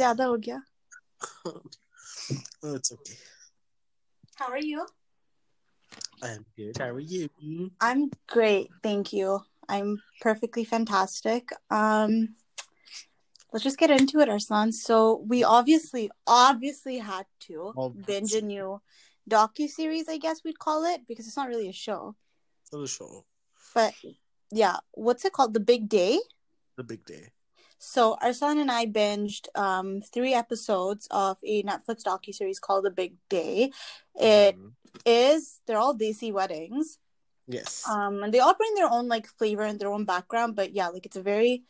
ज्यादा हो गया oh, it's okay. How are you? I'm good. How are you? I'm great, thank you. I'm perfectly fantastic. Um let's just get into it, Arslan. So we obviously obviously had to Obviously. binge a new docu series, I guess we'd call it, because it's not really a show. For the show, But yeah, what's it called? The Big Day. the big day. So Arslan and I binged um three episodes of a Netflix docu series called The Big Day. It Mhm. is they're all Desi weddings. Yes. Um and they all bring their own like flavor and their own background, but yeah, like it's a very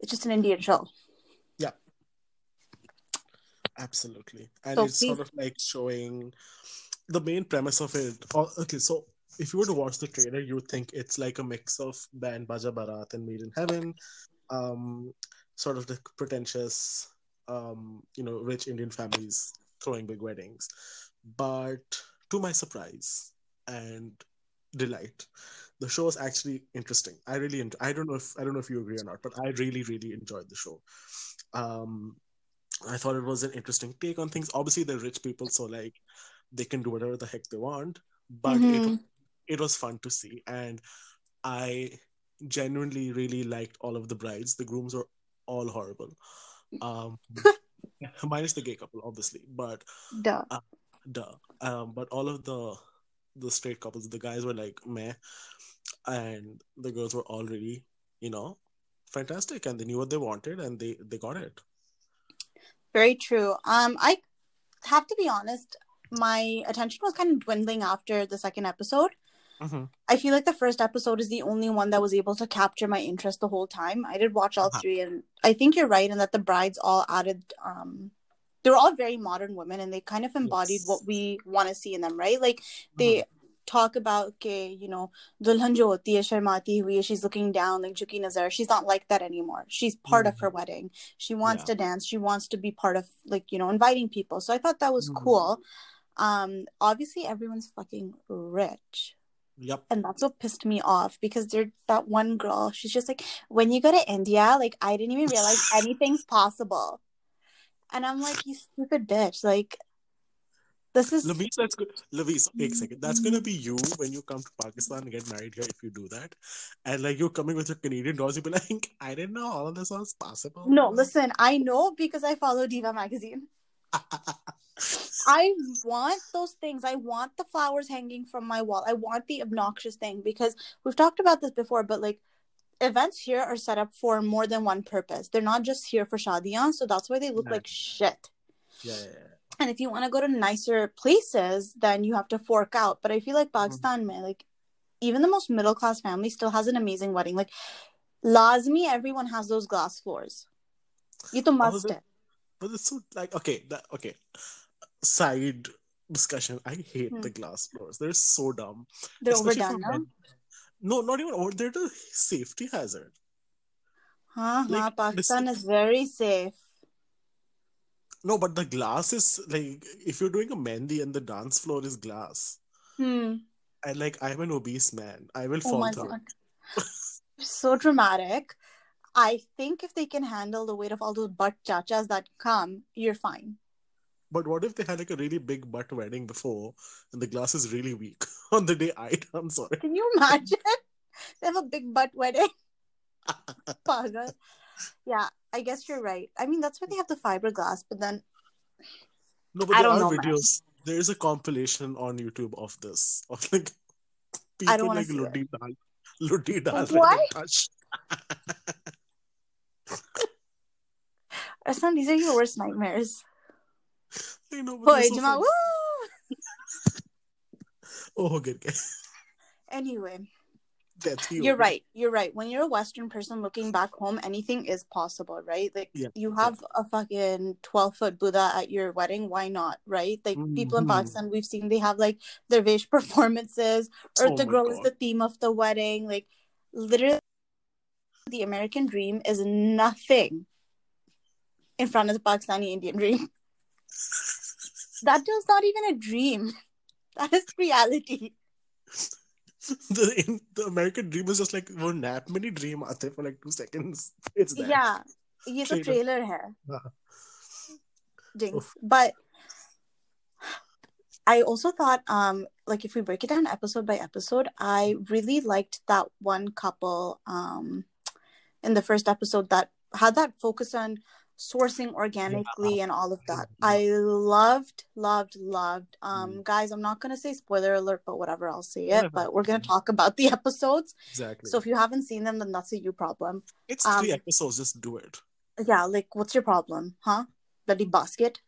it's just an Indian show. Yeah. Absolutely. And So it's sort of like showing the main premise of it. Oh, okay, so if you were to watch the trailer, you would think it's like a mix of Band Baja Barat and Made in Heaven, um, sort of the pretentious, um, you know, rich Indian families throwing big weddings. But to my surprise and delight, the show was actually interesting. I really, I don't know if I don't know if you agree or not, but I really, really enjoyed the show. Um, I thought it was an interesting take on things. Obviously, they're rich people, so like they can do whatever the heck they want. But it Mhm. it was fun to see, and I genuinely really liked all of the brides. The grooms were all horrible, um, minus the gay couple, obviously. But Duh. duh. Um, but all of the the straight couples, the guys were like meh, and the girls were all really, you know, fantastic, and they knew what they wanted, and they they got it. Very true. Um I have to be honest, my attention was kind of dwindling after the second episode. Mhm. I feel like the first episode is the only one that was able to capture my interest the whole time. I did watch all Uh-huh. three, and I think you're right in that the brides all added. Um, they're all very modern women, and they kind of embodied Yes. what we want to see in them, right? Like they talk about, okay, you know, dulhan jo hoti hai, sharmati hui hai, she's looking down, like Juki Nazar. She's not like that anymore. She's part of her wedding. She wants Yeah. to dance. She wants to be part of, like, you know, inviting people. So I thought that was Mhm. cool. Um, obviously, everyone's fucking rich Yep. and that's what pissed me off because they're that one girl she's just like when you go to india like i didn't even realize anything's possible and i'm like you stupid bitch like this is Lavis, that's good. Lavis, एक second. That's gonna mm-hmm. be you when you come to Pakistan and get married here if you do that. And like you're coming with your Canadian dolls, you'll be like, I didn't know all of this was possible. no listen i know because i follow diva magazine i want those things i want the flowers hanging from my wall i want the obnoxious thing because we've talked about this before but like events here are set up for more than one purpose they're not just here for shadiyan so that's why they look like shit yeah, yeah, yeah. And if you want to go to nicer places, then you have to fork out. But I feel like mm-hmm. Pakistan, man, like even the most middle class family still has an amazing wedding. Like Lazmi, everyone has those glass floors. You to oh, must it- But it's so like okay, that okay. Side discussion. I hate Hmm. the glass floors. They're so dumb. They're Especially overdone for men. No, not even over. They're the safety hazard. Huh? Like, huh, Pakistan this- is very safe. No, but the glass is like if you're doing a mehndi and the dance floor is glass, Hmm. and like I'm an obese man, I will Oh fall through. so dramatic. I think if they can handle the weight of all those butt chachas that come, you're fine. But what if they had like a really big butt wedding before, and the glass is really weak on the day I? I'm sorry. Can you imagine? they have a big butt wedding. Pagal. Yeah, I guess you're right. I mean, that's why they have the fiberglass, but then No, but I there don't are know, man. There is a compilation on YouTube of this of like I people don't like. Ludi Dal, Ludi Dal, What? Arslan, these are your worst nightmares. I know, but Boy, they're so Jama, funny. woo! Oh, good guy. Anyway, That's you. you're right. You're right. When you're a Western person looking back home, anything is possible, right? Like Yeah, you have a fucking twelve foot Buddha at your wedding. Why not, right? Like people in Mhm. Pakistan, we've seen they have like their Vesh performances, or Oh the girl is the theme of the wedding. Like literally, the American dream is nothing in front of the Pakistani Indian dream. that is not even a dream. That is reality. the in, the American dream is just like वो nap में नहीं dream आते for like two seconds. It's that. Yeah. ये तो Trailer. Trailer है हाँ. jinx but i also thought um like if we break it down episode by episode i really liked that one couple um in the first episode that had that focus on sourcing organically and all of that. I loved loved loved um guys i'm not gonna say spoiler alert but whatever i'll say it Whatever. but we're gonna talk about the episodes. Exactly. so if you haven't seen them then that's a you problem. It's um, three episodes. Just do it. yeah like what's your problem huh? Bloody basket?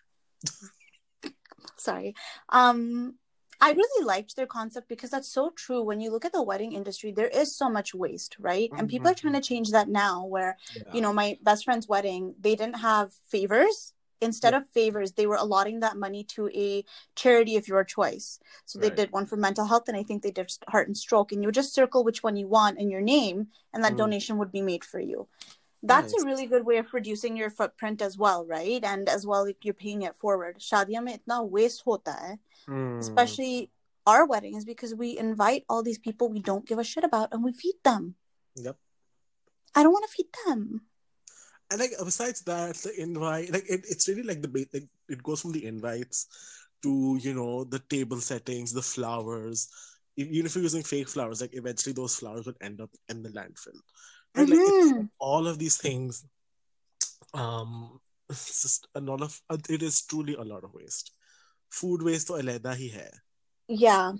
Sorry. Um i really liked their concept because that's so true. When you look at the wedding industry there is so much waste right? And people are trying to change that now where you know my best friend's wedding they didn't have favors. Instead of favors they were allotting that money to a charity of your choice. So they did one for mental health and i think they did heart and stroke and you would just circle which one you want in your name and that Mm. donation would be made for you that's a really good way of reducing your footprint as well right? And as well you're paying it forward. Shadiya mein itna waste hota hai hmm. especially our weddings because we invite all these people we don't give a shit about and we feed them. Yep i don't want to feed them. And like besides that the invite like it, it's really like the like, it goes from the invites to you know the table settings the flowers. Even if you're using fake flowers, like eventually those flowers would end up in the landfill. Right? Like all of these things. Um, it's just a lot of. It is truly a lot of waste. Food waste to aleda hi hai. Yeah.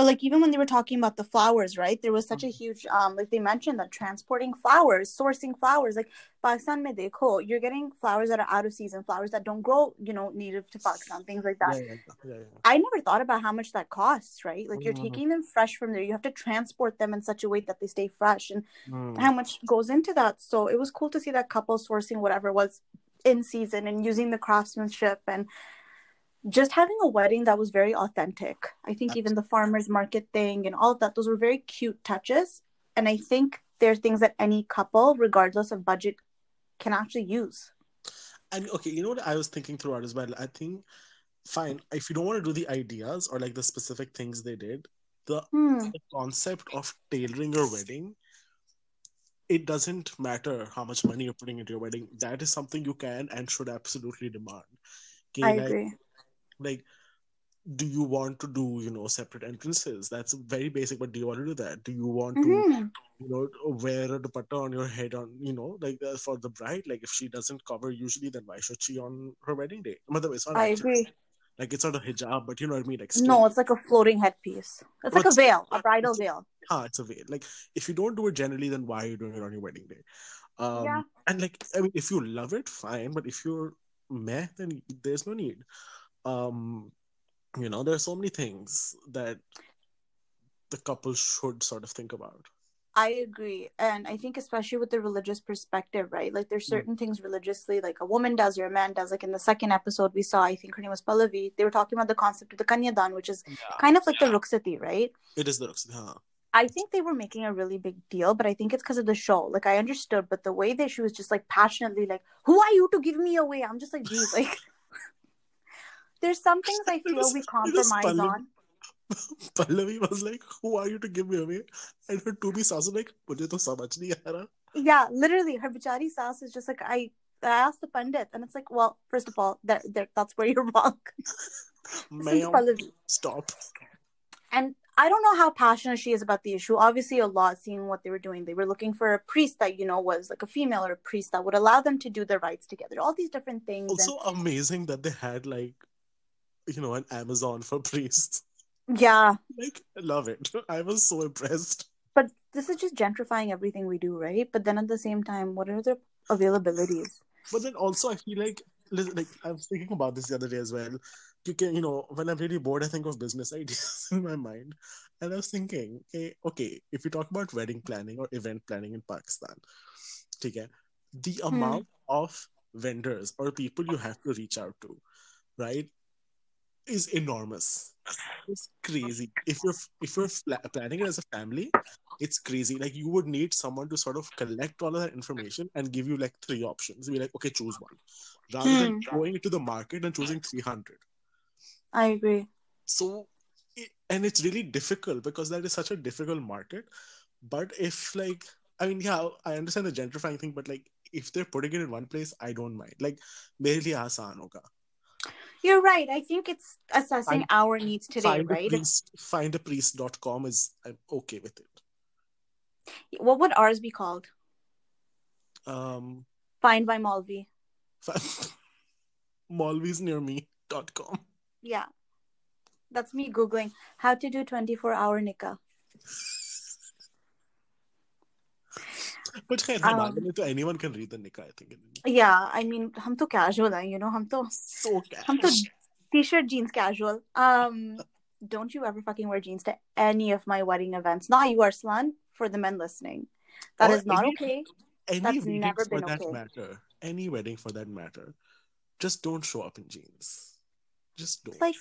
But like even when they were talking about the flowers, right? There was such a Mhm. huge um like they mentioned that transporting flowers, sourcing flowers, like Pakistan mein dekho, you're getting flowers that are out of season, flowers that don't grow, you know, native to Pakistan, things like that. Yeah, yeah, yeah. I never thought about how much that costs, right? Like you're Mhm. taking them fresh from there. You have to transport them in such a way that they stay fresh and Hmm. how much goes into that. So it was cool to see that couple sourcing whatever was in season and using the craftsmanship and just having a wedding that was very authentic. I think even the farmers market thing and all of that, those were very cute touches. And I think they're things that any couple, regardless of budget, can actually use. And okay, you know what I was thinking throughout as well? I think, fine, if you don't want to do the ideas or like the specific things they did, the, Hmm. the concept of tailoring your wedding, it doesn't matter how much money you're putting into your wedding. That is something you can and should absolutely demand. Okay, I like, agree. Like, do you want to do, you know, separate entrances? That's very basic, but do you want to do that? Do you want to Mhm. you know, wear a dupatta on your head on, you know, like uh, for the bride. Like if she doesn't cover usually, then why should she on her wedding day? Matlab, it's not I actually- agree. Like it's not a hijab, but you know what I mean. Like No, it's like a floating headpiece. It's like a veil, a bridal veil. ah, it's a veil. Like if you don't do it generally, then why are you doing it on your wedding day? Um, Yeah. And like I mean, if you love it, fine. But if you're meh, then there's no need. Um, you know, there's so many things that the couple should sort of think about. I agree. And I think especially with the religious perspective, right? Like there's certain things religiously like a woman does or a man does. Like in the second episode we saw, I think her name was Pallavi, they were talking about the concept of the Kanyadan, which is Yeah, kind of like the Ruksati, right? it is the huh. I think they were making a really big deal, but I think it's because of the show. Like I understood, but the way that she was just like passionately like, Who are you to give me away? I'm just like, geez, like there's some things I feel was, we compromise on. Pallavi was like, "Who are you to give me away?" And her to be sass was like, "Mujhe to samajh nahi aa raha." Yeah, literally, her bichari sass is just like, "I, I asked the pandit, and it's like, well, first of all, that, that's where you're wrong." Pallavi. stop. And I don't know how passionate she is about the issue. Obviously, a lot seeing what they were doing. They were looking for a priest that, you know, was like a female or a priest that would allow them to do their rites together. All these different things. Also, and... amazing that they had like you know, an Amazon for priests. yeah, Like, I love it. I was so impressed. but this is just gentrifying everything we do, right? But then at the same time, what are the availabilities? But then also, I feel like, like I was thinking about this the other day as well. You can, you know, when I'm really bored, I think of business ideas in my mind, and I was thinking, okay, okay, if you talk about wedding planning or event planning in Pakistan, okay, the hmm. amount of vendors or people you have to reach out to, right, is enormous. It's crazy. If you're if you're fla- planning it as a family, it's crazy. Like you would need someone to sort of collect all of that information and give you like three options. Be like, okay, choose one, rather than going into the market and choosing three hundred. I agree. So, it, and it's really difficult because that is such a difficult market. But if like, I mean, yeah, I understand the gentrifying thing, but like, if they're putting it in one place, I don't mind. Like, मेरे लिए आसान होगा. you're right. I think it's assessing Find- our needs today, Find a right? It's- priest, findapriest.com is I'm okay with it. what would ours be called? Um, Find by Maulvi. maulvisnearme.com. Yeah. That's me Googling how to do 24 hour nikah. But khair, um, to anyone can read the nikah, I think. Yeah, I mean, hum to casual, hai, you know, hum to so casual. Hum to t-shirt, jeans, casual. Um, don't you ever fucking wear jeans to any of my wedding events. Not you, Arslan, for the men listening. that or is not any, okay. Any That's never been for that okay. matter. Any wedding for that matter. Just don't show up in jeans. Just don't. Like,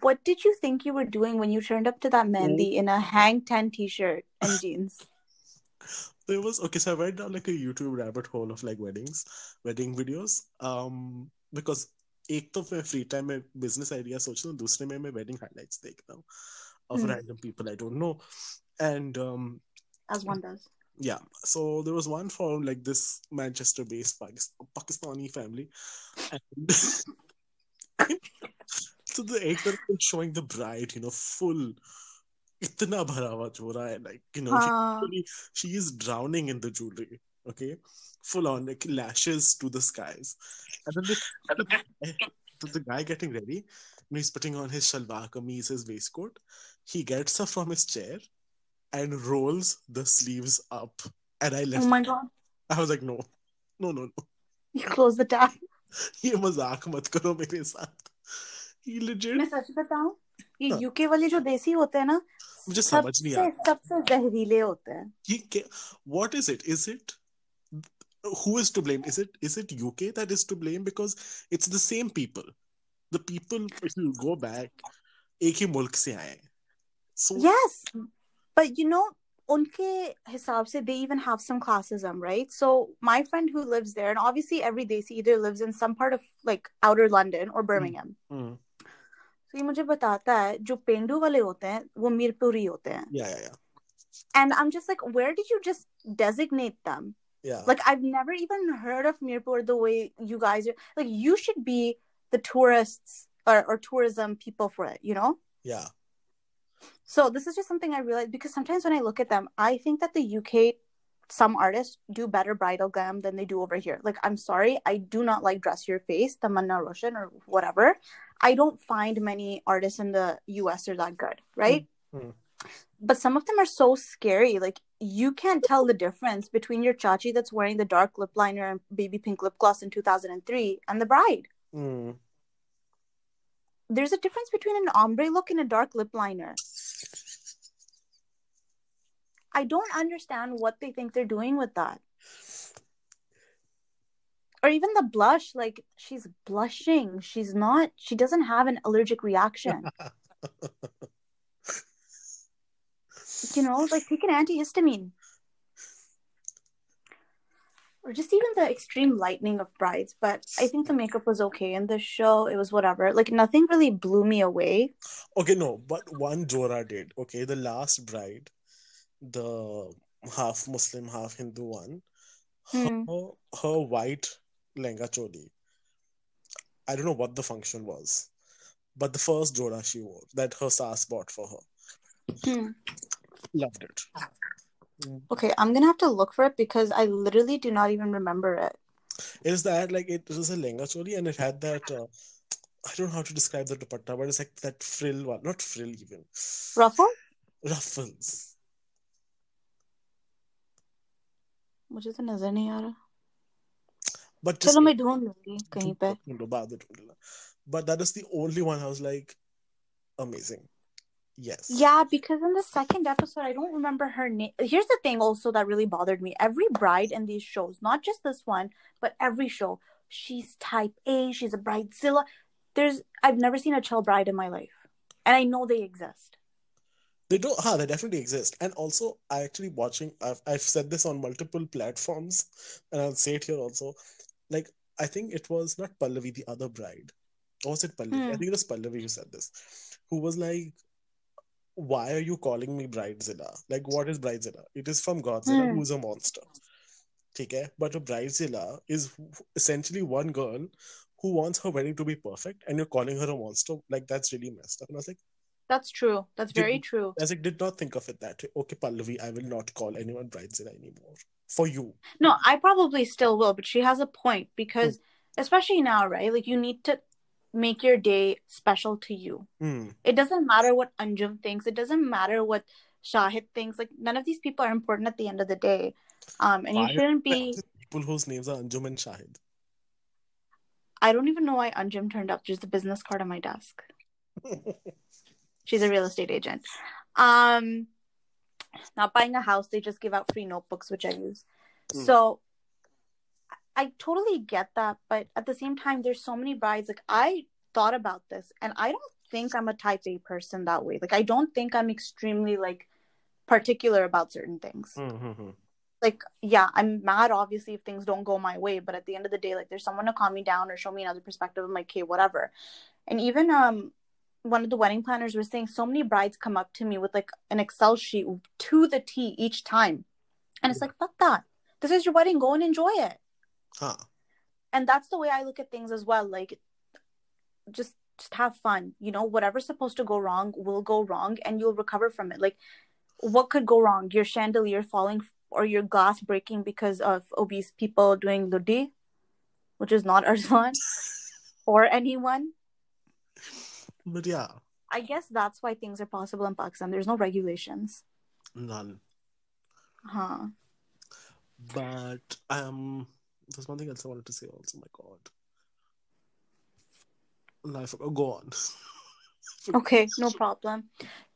what did you think you were doing when you turned up to that mehndi oh. in a hang ten t-shirt and jeans? there was okay so i went down like a youtube rabbit hole of like weddings wedding videos um because एक तो मैं free time में business idea सोच रहा हूँ दूसरे में मैं वेडिंग हाइलाइट्स देखता हूँ of Hmm. random people I don't know and um As one does. yeah so there was one from like this Manchester based Pakistan, Pakistani family and so the eggs are showing the bride you know full इतना भरा हुआ जोरा है like you know she हाँ. literally- she is drowning in the jewelry okay full on like lashes to the skies and then the, and the, the, the guy getting ready you know, he's putting on his shalwar kameez his waistcoat he gets up from his chair and rolls the sleeves up and i Oh left my god. i was like no no no no You close the tab. ये मजाक मत करो मेरे साथ he legit मैं सच बताऊं ये हाँ. यूके वाले जो देसी होते हैं ना मुझे समझ नहीं सबसे सबसे जहरीले होते हैं ये क्या- what is it is it who is to blame is it is it uk that is to blame because it's the same people the people if you go back एक ही मुल्क से आए हैं. so Yes, but you know, उनके हिसाब से they even have some classism, right? So my friend who lives there, and obviously every desi either lives in some part of like outer London or Birmingham. mm, So ये मुझे बताता है जो पेंडू वाले होते हैं वो मीरपुरी होते हैं. yeah yeah yeah And I'm just like, where did you just designate them? yeah Like I've never even heard of Mirpur the way you guys are. Like you should be the tourists or, or tourism people for it, you know? yeah So this is just something I realized because sometimes when I look at them, I think that the UK, some artists do better bridal glam than they do over here. Like, I'm sorry, I do not like dress your face, Tamanna Roshan or whatever. I don't find many artists in the US are that good, right? Mm. But some of them are so scary. Like, you can't tell the difference between your chachi that's wearing the dark lip liner and baby pink lip gloss in 2003 and the bride. mm. There's a difference between an ombre look and a dark lip liner. I don't understand what they think they're doing with that. Or even the blush, like she's blushing. She's not, she doesn't have an allergic reaction. you know, like take an antihistamine. Or just even the extreme lightening of brides. But I think the makeup was okay in the show. It was whatever. Like nothing really blew me away. okay no but one Jora did okay the last bride the half Muslim half Hindu one Hmm. her, her white lenga choli I don't know what the function was but the first Jora she wore that her sas bought for her Hmm. loved it Okay, I'm gonna have to look for it because I literally do not even remember it. It is that like it was a lenga choli and it had that uh, I don't know how to describe the dupatta, but it's like that frill one, not frill even, Ruffle? ruffles. मुझे तो नजर नहीं आ रहा But just चलो मैं ढूंढ लूंगी कहीं पे ढूंढो, बाद में ढूंढ लेना. But that is the only one I was like, amazing. Yes. Yeah, because in the second episode, I don't remember her name. Here's the thing also that really bothered me. Every bride in these shows, not just this one, but every show, she's type A, she's a bridezilla. There's I've never seen a chill bride in my life. And I know they exist. They don't, huh, they definitely exist. And also, I actually watching, I've, I've said this on multiple platforms, and I'll say it here also. Like, I think it was not Pallavi, the other bride. Or was it Pallavi? I Hmm. think it was Pallavi who said this, who was like, Why are you calling me Bridezilla? Like, what is Bridezilla? It is from Godzilla, Hmm. who's a monster. Okay, but a bridezilla is essentially one girl who wants her wedding to be perfect, and you're calling her a monster. Like that's really messed up. And I was like, That's true. That's very true. I was like, did not think of it that way. Okay, Pallavi, I will not call anyone bridezilla anymore for you. No, I probably still will, but she has a point because, especially now, right? Like, you need to make your day special to you. Hmm. It doesn't matter what Anjum thinks. It doesn't matter what Shahid thinks. Like, none of these people are important at the end of the day. Um, and you shouldn't be. People whose names are Anjum and Shahid. I don't even know why Anjum turned up. There's a business card on my desk. She's a real estate agent. Um, not buying a house. They just give out free notebooks, which I use. Hmm. So I totally get that, but at the same time, there's so many brides. Like I thought about this, and I don't think I'm a Type A person that way. Like I don't think I'm extremely like particular about certain things. Mm-hmm. Like yeah, I'm mad obviously if things don't go my way, but at the end of the day, like there's someone to calm me down or show me another perspective. I'm like, okay, whatever. And even um one of the wedding planners was saying so many brides come up to me with like an Excel sheet to the T each time. And it's like, fuck that. This is your wedding. Go and enjoy it. Huh. And that's the way I look at things as well. Like just just have fun. You know, whatever's supposed to go wrong will go wrong and you'll recover from it. Like what could go wrong? Your chandelier falling or your glass breaking because of obese people doing ludi, which is not our Arslan or anyone. But yeah, I guess that's why things are possible in Pakistan. There's no regulations. none. Huh. But um, there's one thing else I wanted to say also. My God. I forgot. Go on. Okay, no problem.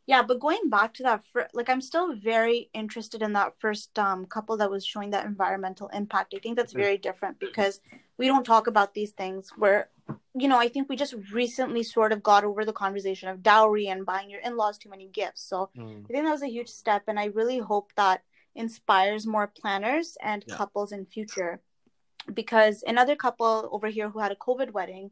Yeah, but going back to that, fir- like I'm still very interested in that first um, couple that was showing that environmental impact. I think that's Mhm. very different because we don't talk about these things. Where, you know, I think we just recently sort of got over the conversation of dowry and buying your in-laws too many gifts. So Mm. I think that was a huge step, and I really hope that inspires more planners and Yeah. couples in future. Because another couple over here who had a COVID wedding,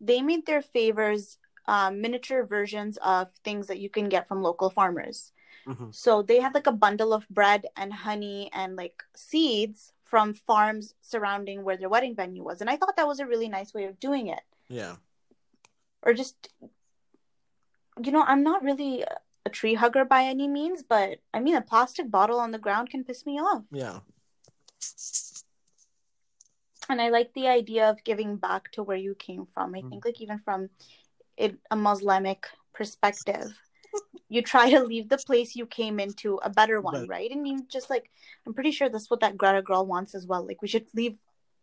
they made their favors um, miniature versions of things that you can get from local farmers. Mhm. So they had like a bundle of bread and honey and like seeds from farms surrounding where their wedding venue was, and I thought that was a really nice way of doing it. Yeah. Or just, you know, I'm not really a tree hugger by any means, but I mean, a plastic bottle on the ground can piss me off. Yeah. And I like the idea of giving back to where you came from. I Mm. think, like, even from it, a Muslimic perspective, you try to leave the place you came into a better one, Right. right? And you just like, I'm pretty sure that's what that Greta girl wants as well. Like, we should leave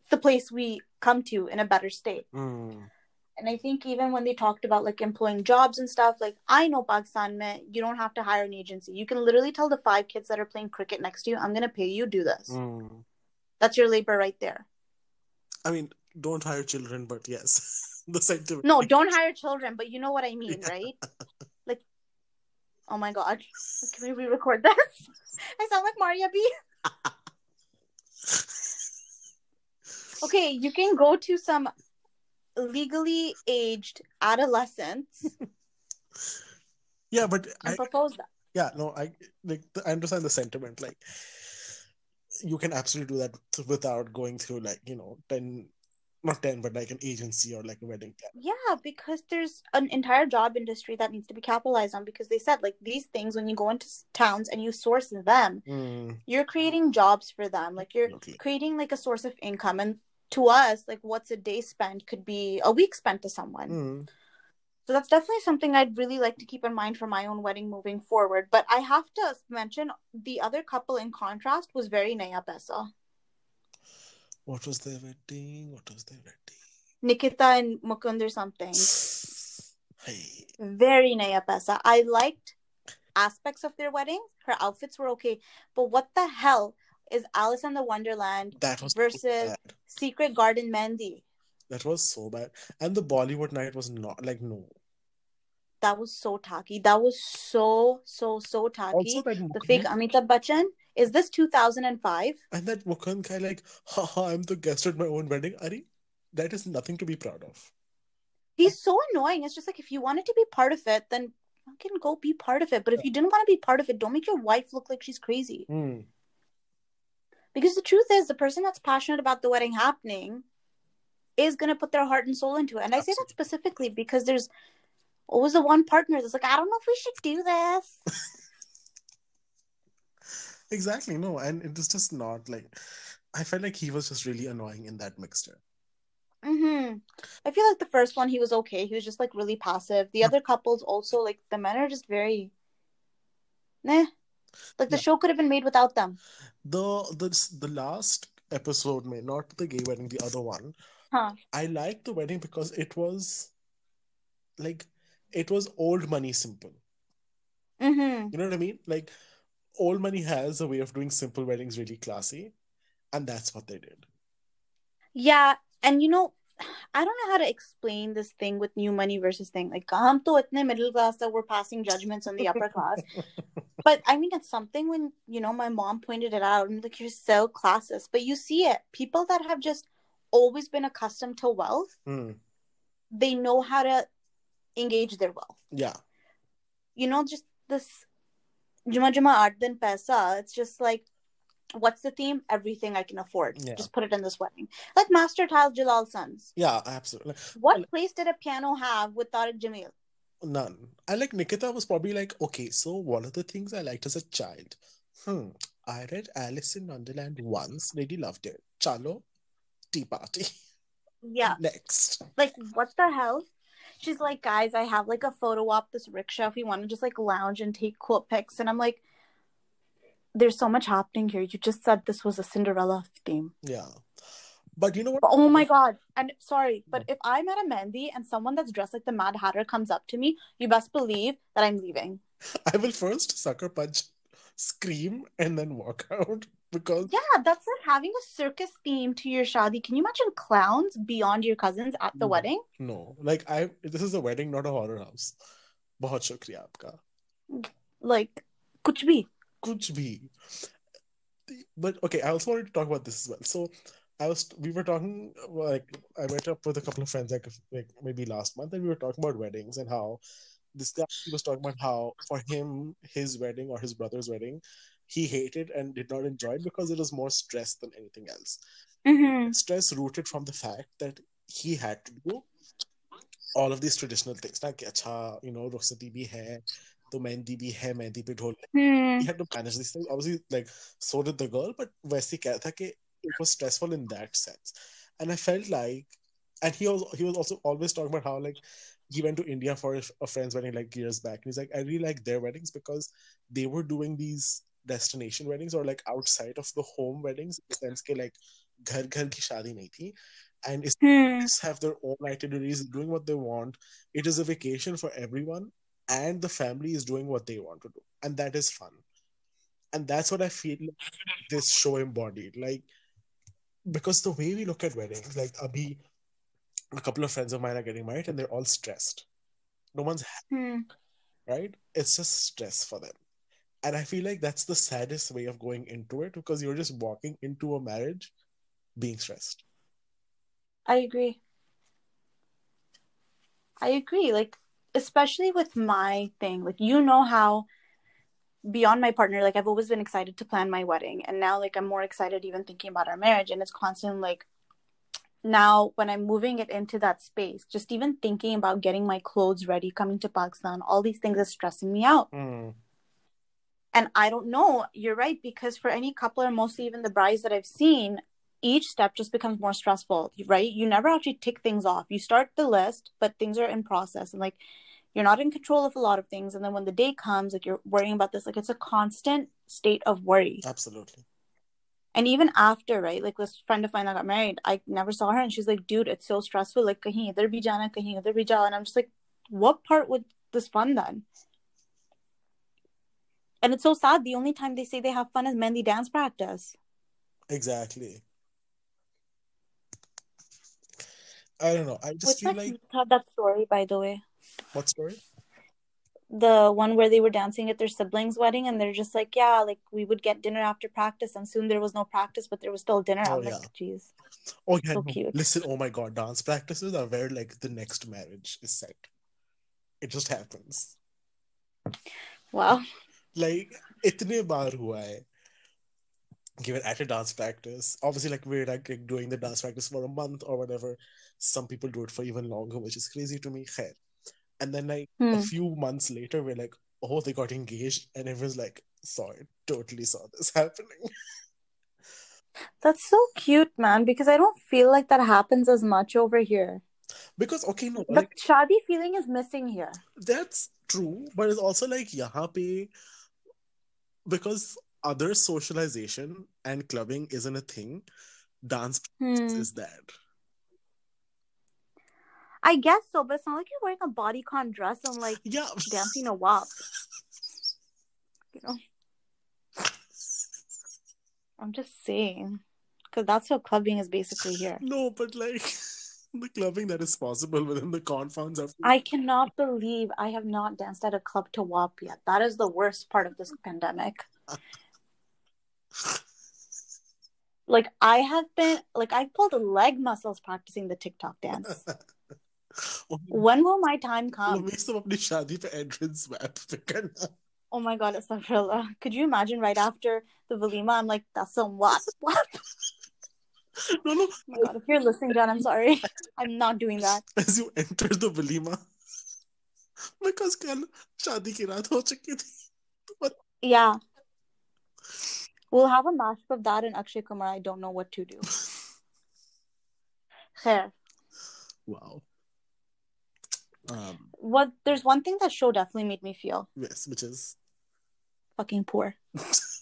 the place we come to in a better state. Mm. And I think even when they talked about like employing jobs and stuff, like I know Pakistan, mein, you don't have to hire an agency. You can literally tell the five kids that are playing cricket next to you, I'm going to pay you, do this. Mm. That's your labor right there. I mean, don't hire children, but yes, the sentiment. No, don't hire children, but you know what I mean, Yeah. right? Oh my god, can we re-record this? I sound like Maria B. Okay, you can go to some legally aged adolescents Yeah, but I propose that. yeah no I like I understand the sentiment. Like you can absolutely do that without going through like you know ten, not ten, but like an agency or like a wedding planner. Yeah, because there's an entire job industry that needs to be capitalized on because they said like these things when you go into towns and you source them, Mm, you're creating jobs for them. Like you're absolutely. creating like a source of income and to us like what's a day spent could be a week spent to someone. Mm, So that's definitely something I'd really like to keep in mind for my own wedding moving forward. But I have to mention the other couple in contrast was very Naya Pesa. What was their wedding? What was their wedding? Nikita and Mukund or something. Hey, Very Naya Pesa. I liked aspects of their wedding. Her outfits were okay. But what the hell is Alice in the Wonderland that was versus bad. Secret Garden mehndi? That was so bad. And the Bollywood night was not like no. That was so tacky. That was so, so, so tacky. Also that the Mukund, fake Amitabh Bachchan. Is this 2005? and that Mukund guy like, haha, I'm the guest at my own wedding. Ari, that is nothing to be proud of. He's so annoying. It's just like if you wanted to be part of it, then fucking go be part of it. But if you didn't want to be part of it, don't make your wife look like she's crazy. Mm, Because the truth is, the person that's passionate about the wedding happening is going to put their heart and soul into it. And I say that specifically because there's always the one partner that's like, I don't know if we should do this. Exactly, no, and it was just not like I felt like he was just really annoying in that mixture. hmm I feel like the first one, he was okay. He was just like really passive. The other couples also, like, the men are just very, nah. Like, the Yeah. show could have been made without them. The the the last episode, may not the gay wedding, the other one. Huh. I liked the wedding because it was like it was old money simple. hmm You know what I mean? Like old money has a way of doing simple weddings really classy, and that's what they did. Yeah, and you know, I don't know how to explain this thing with new money versus thing. Like, hum to itne middle class that we're passing judgments on the upper class. But I mean, it's something when, you know, my mom pointed it out and like, you're so classist. But you see it. People that have just always been accustomed to wealth, Hmm. they know how to engage their wealth. Yeah, You know, just this Juma Juma Art Din Paisa, it's just like, what's the theme? Everything I can afford. Yeah. Just put it in this wedding. Like Master Tal Jalal Sons. yeah, absolutely. What Well- place did a piano have with Tariq Jamil? None. I like Nikita was probably like, okay, so one of the things I liked as a child? Hmm. I read Alice in Wonderland once, really loved it. Chalo, tea party. Yeah. Next. Like, what the hell? She's like, guys, I have like a photo op this rickshaw if you want to just like lounge and take cool pics. And I'm like, there's so much happening here. You just said this was a Cinderella theme. Yeah. But you know what? Oh my God. And sorry, but if I'm at a mehndi and someone that's dressed like the Mad Hatter comes up to me, you best believe that I'm leaving. I will first sucker punch, scream, and then walk out because yeah that's like having a circus theme to your shadi. Can you imagine clowns beyond your cousins at the no, wedding? no. Like i this is a wedding not a horror house. bahut shukriya aapka like kuch bhi kuch bhi but okay i also wanted to talk about this as well. So i was we were talking like i met up with a couple of friends like, like maybe last month and we were talking about weddings and how this guy was talking about how for him his wedding or his brother's wedding he hated and did not enjoy it because it was more stress than anything else. Mm-hmm. Stress rooted from the fact that he had to do all of these traditional things. Like, अच्छा, you know, रुखसती भी है, तो मेहंदी भी है, मेहंदी पे ढोल Hmm. he had to manage these things. Obviously, like so did the girl, but वैसे क्या था कि it was stressful in that sense. And I felt like, and he was he was also always talking about how like he went to India for a, a friend's wedding like years back, and he's like, I really like their weddings because they were doing these destination weddings or like outside of the home weddings in the sense के like घर घर की शादी नहीं थी, and it's Hmm. have their own itineraries, doing what they want. It is a vacation for everyone, and the family is doing what they want to do, and that is fun. And that's what I feel like this show embodied. Like, because the way we look at weddings, like Abhi, a couple of friends of mine are getting married, and they're all stressed. No one's happy, Hmm. right? It's just stress for them. And I feel like that's the saddest way of going into it because you're just walking into a marriage being stressed. I agree. I agree. Like, especially with my thing, like, you know how beyond my partner, like, I've always been excited to plan my wedding. And now, like, I'm more excited even thinking about our marriage. And it's constant, like, now when I'm moving it into that space, just even thinking about getting my clothes ready, coming to Pakistan, all these things are stressing me out. Mm. And I don't know, you're right, because for any couple, or mostly even the brides that I've seen, each step just becomes more stressful, right? You never actually tick things off. You start the list, but things are in process. And like, you're not in control of a lot of things. And then when the day comes, like, you're worrying about this. Like, it's a constant state of worry. Absolutely. And even after, right? Like, this friend of mine that got married, I never saw her. And she's like, dude, it's so stressful. Like, kahin idhar bhi jana, kahin idhar bhi jana. And I'm just like, what part would this fun then? And it's so sad. The only time they say they have fun is mehndi dance practice. Exactly. I don't know. I just What's feel that, like that that story, by the way? what story? The one where they were dancing at their siblings' wedding, and they're just like, yeah, like we would get dinner after practice, and soon there was no practice, but there was still dinner. Oh, I'm yeah. like, jeez. Oh yeah, So no. cute. Listen, oh my God, dance practices are where like the next marriage is set. It just happens. Wow like itne baar hua hai given at a dance practice. Obviously, like we're like, doing the dance practice for a month or whatever. Some people do it for even longer, which is crazy to me. Khair. And then like hmm. a few months later, we're like, oh, they got engaged, and everyone's like, sorry, totally saw this happening. That's so cute, man, because I don't feel like that happens as much over here. Because okay, no, the like, shadi feeling is missing here. That's true, but it's also like yaha pe because other socialization and clubbing isn't a thing. Dance Hmm. is that. I guess so, but it's not like you're wearing a bodycon dress and like Yeah. dancing a wop. You know, I'm just saying, because that's what clubbing is basically here. No, but like the clubbing that is possible within the confines of. I cannot believe I have not danced at a club to WAP yet. That is the worst part of this pandemic. like I have been, like I pulled leg muscles practicing the TikTok dance. Oh when will my time come? oh my god, it's Could you imagine right after the Valima? I'm like, that's some wop wop no, no. Oh God, if you're listening, John, I'm sorry. I'm not doing that. As you enter the walima, because kal shadi ki raat ho thi. But... Yeah. We'll have a mashup of that and Akshay Kumar. I don't know what to do. Khair. Wow. Um, what? There's one thing that show definitely made me feel. Yes, which is fucking poor.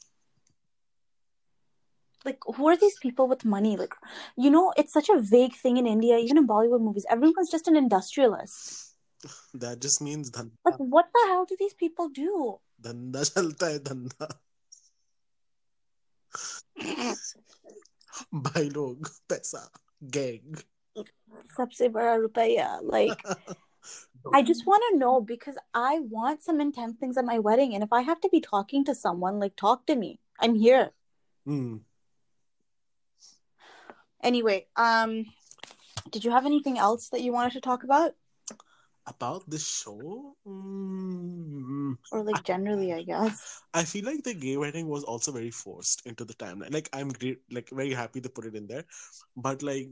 who are these people with money? Like, you know, it's such a vague thing in India, even in Bollywood movies. Everyone's just an industrialist. That just means dhanda. Like, what the hell do these people do? Dhanda chalta hai, dhanda. Bhai log, paisa, gang. Sabse bada rupaya. Like, I just want to know because I want some intense things at my wedding. And if I have to be talking to someone, like, talk to me. I'm here. Mm. Anyway, um, did you have anything else that you wanted to talk about? about the show mm, Or, like, generally, I guess. I feel like the gay wedding was also very forced into the timeline. Like I'm great, like very happy they put it in there, but like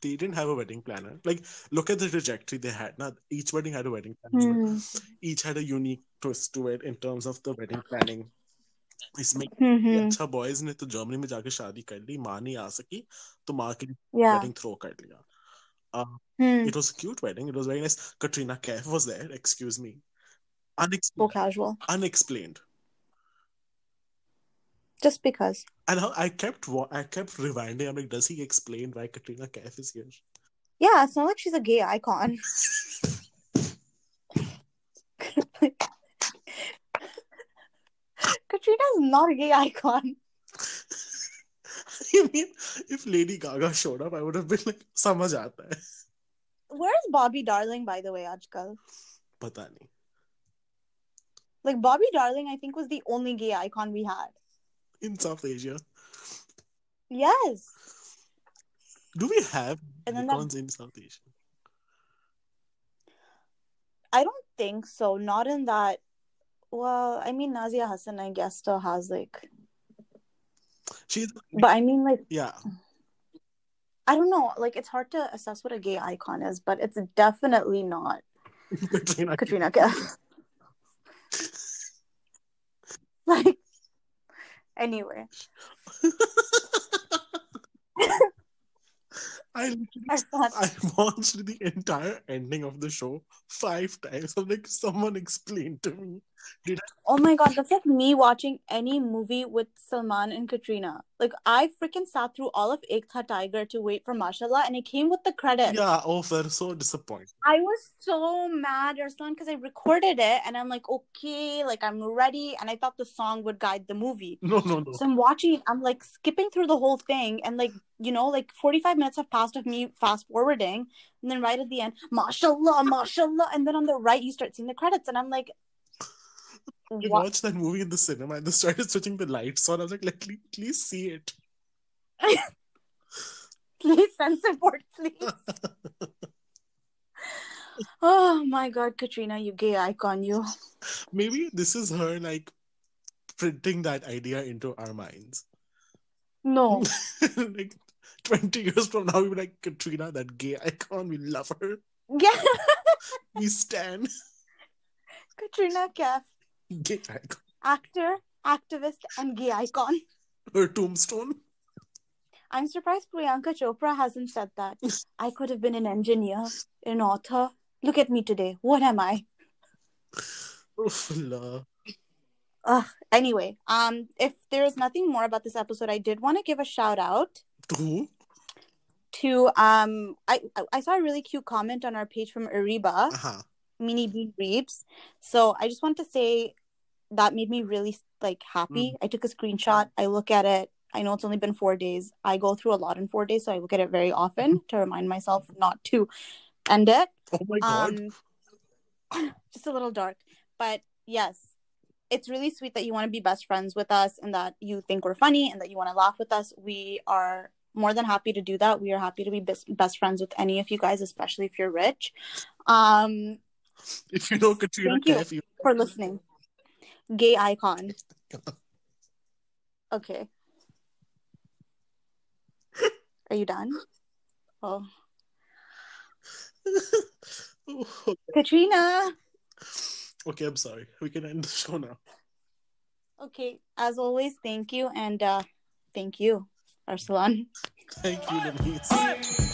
they didn't have a wedding planner. Like look at the trajectory they had. Now each wedding had a wedding planner. Hmm. Each had a unique twist to it in terms of the wedding planning. इसमें Hmm. अच्छा boys ने तो Germany में जाके शादी कर ली माँ नहीं आ सकी तो माँ के Yeah. wedding throw कर लिया uh, Hmm. it was a cute wedding it was very nice Katrina Kaif was there excuse me So unexplained casual. unexplained Just because. And how I kept wa- I kept rewinding. I'm like, does he explain why Katrina Kaif is here? Yeah, it's not like she's a gay icon. Katrina's not a gay icon. I mean, if Lady Gaga showed up, I would have been like, समझ आता है. Where's Bobby Darling, by the way, आजकल? पता नहीं. Like Bobby Darling, I think was the only gay icon we had. In South Asia, Yes. do we have And then that- icons in South Asia? I don't think so. Not in that. well, I mean, Nazia Hassan, I guess, still has like. She's But I mean, like, yeah. I don't know. Like, it's hard to assess what a gay icon is, but it's definitely not Katrina. Katrina Kaif. like, anyway, I thought, I watched the entire ending of the show five times. I'm like, someone explain to me. Did oh my god, that's like me watching any movie with Salman and Katrina. Like, I freaking sat through all of Ek Tha Tiger to wait for Mashallah, and it came with the credits. Yeah, oh, they're so disappointed. I was so mad, Arslan, because I recorded it and I'm like, okay, like I'm ready. And I thought the song would guide the movie. No, no, no. So I'm watching it, I'm like skipping through the whole thing. And like, you know, like 45 minutes have passed of me fast forwarding. And then right at the end, mashallah, mashallah. And then on the right, you start seeing the credits. And I'm like, what? watched that movie in the cinema and they started switching the lights on. I was like, let me please see it. Please send support, please. oh my God, Katrina, you gay icon, you. Maybe this is her like printing that idea into our minds. No. like 20 years from now, we'll be like, Katrina, that gay icon, we love her. Yeah. We stand. Katrina Kaif, Gay icon. actor, activist, and gay icon. Her tombstone. I'm surprised Priyanka Chopra hasn't said that. I could have been an engineer, an author. Look at me today. What am I? Ugh. Anyway, um, if there is nothing more about this episode, I did want to give a shout out To who? to um I I- saw a really cute comment on our page from Ariba, Uh-huh. Mini Bean Reeps. So I just want to say that made me really like happy. I took a screenshot. I look at it. I know it's only been four days. I go through a lot in four days, so I look at it very often to remind myself not to end it. Oh my god. Um, just a little dark, but yes, it's really sweet that you want to be best friends with us and that you think we're funny and that you want to laugh with us. We are more than happy to do that. We are happy to be best, friends with any of you guys, especially if you're rich. Um, if you know Katrina Thank you for listening, gay icon. Okay, are you done? Oh, Katrina. okay, I'm sorry. We can end the show now. Okay, as always, thank you and uh, thank you, Arslan. Thank you, Lamees.